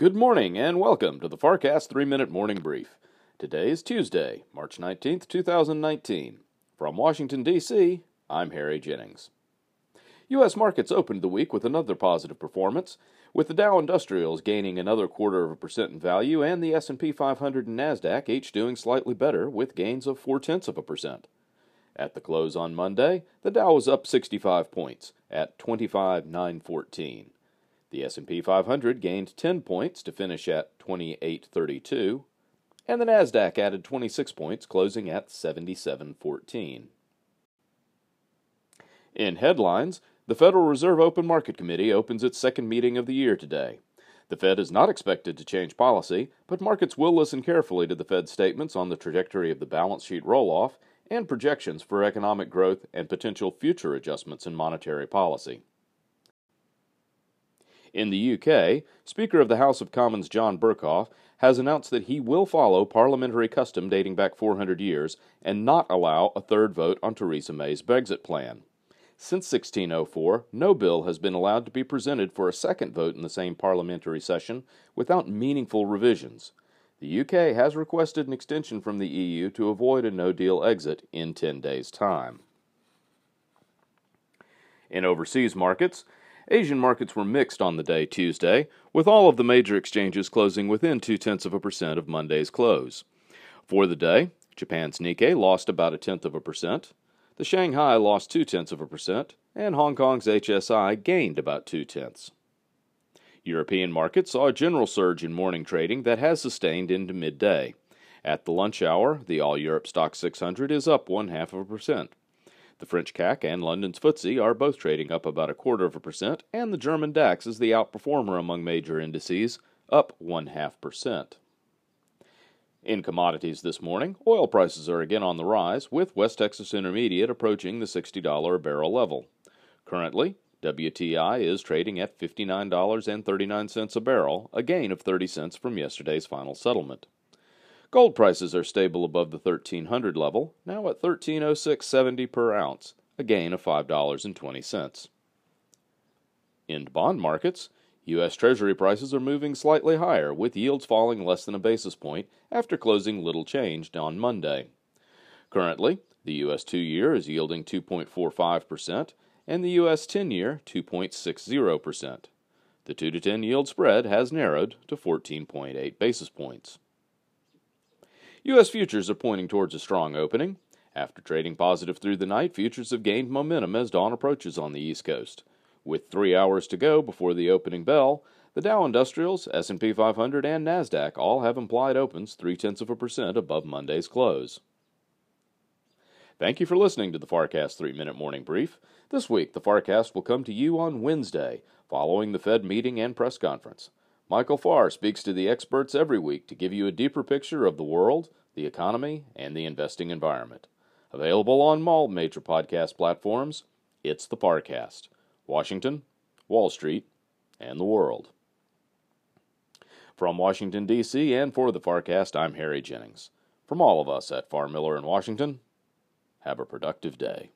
Good morning and welcome to the FarrCast 3 Minute Morning Brief. Today is Tuesday, March 19th, 2019. From Washington, D.C., I'm Harry Jennings. U.S. markets opened the week with another positive performance, with the Dow Industrials gaining another quarter of a percent in value and the S&P 500 and Nasdaq each doing slightly better with gains of four tenths of a percent. At the close on Monday, the Dow was up 65 points at 25,914. The S&P 500 gained 10 points to finish at 2832, and the Nasdaq added 26 points closing at 7714. In headlines, the Federal Reserve Open Market Committee opens its second meeting of the year today. The Fed is not expected to change policy, but markets will listen carefully to the Fed's statements on the trajectory of the balance sheet roll off and projections for economic growth and potential future adjustments in monetary policy. In the UK, Speaker of the House of Commons John Bercow has announced that he will follow parliamentary custom dating back 400 years and not allow a third vote on Theresa May's Brexit plan. Since 1604, no bill has been allowed to be presented for a second vote in the same parliamentary session without meaningful revisions. The UK has requested an extension from the EU to avoid a no deal exit in 10 days' time. In overseas markets, Asian markets were mixed on the day Tuesday, with all of the major exchanges closing within two tenths of a percent of Monday's close. For the day, Japan's Nikkei lost about a tenth of a percent, the Shanghai lost two tenths of a percent, and Hong Kong's HSI gained about two tenths. European markets saw a general surge in morning trading that has sustained into midday. At the lunch hour, the All Europe Stoxx 600 is up one half of a percent. The French CAC and London's FTSE are both trading up about a quarter of a percent, and the German DAX is the outperformer among major indices, up one half percent. In commodities this morning, oil prices are again on the rise, with West Texas Intermediate approaching the $60 a barrel level. Currently, WTI is trading at $59.39 a barrel, a gain of 30 cents from yesterday's final settlement. Gold prices are stable above the 1300 level, now at 1306.70 per ounce, a gain of $5.20. In bond markets, U.S. Treasury prices are moving slightly higher, with yields falling less than a basis point after closing little changed on Monday. Currently, the U.S. two year is yielding 2.45%, and the U.S. 10 year 2.60%. The 2 to 10 yield spread has narrowed to 14.8 basis points. U.S. futures are pointing towards a strong opening. After trading positive through the night, futures have gained momentum as dawn approaches on the East Coast. With three hours to go before the opening bell, the Dow Industrials, S&P 500, and Nasdaq all have implied opens three tenths of a percent above Monday's close. Thank you for listening to the FarrCast 3 Minute Morning Brief. This week, the FarrCast will come to you on Wednesday, following the Fed meeting and press conference. Michael Farr speaks to the experts every week to give you a deeper picture of the world, the economy, and the investing environment. Available on all major podcast platforms, it's the FarrCast. Washington, Wall Street, and the world. From Washington, D.C., and for the FarrCast, I'm Harry Jennings. From all of us at Farr Miller in Washington, have a productive day.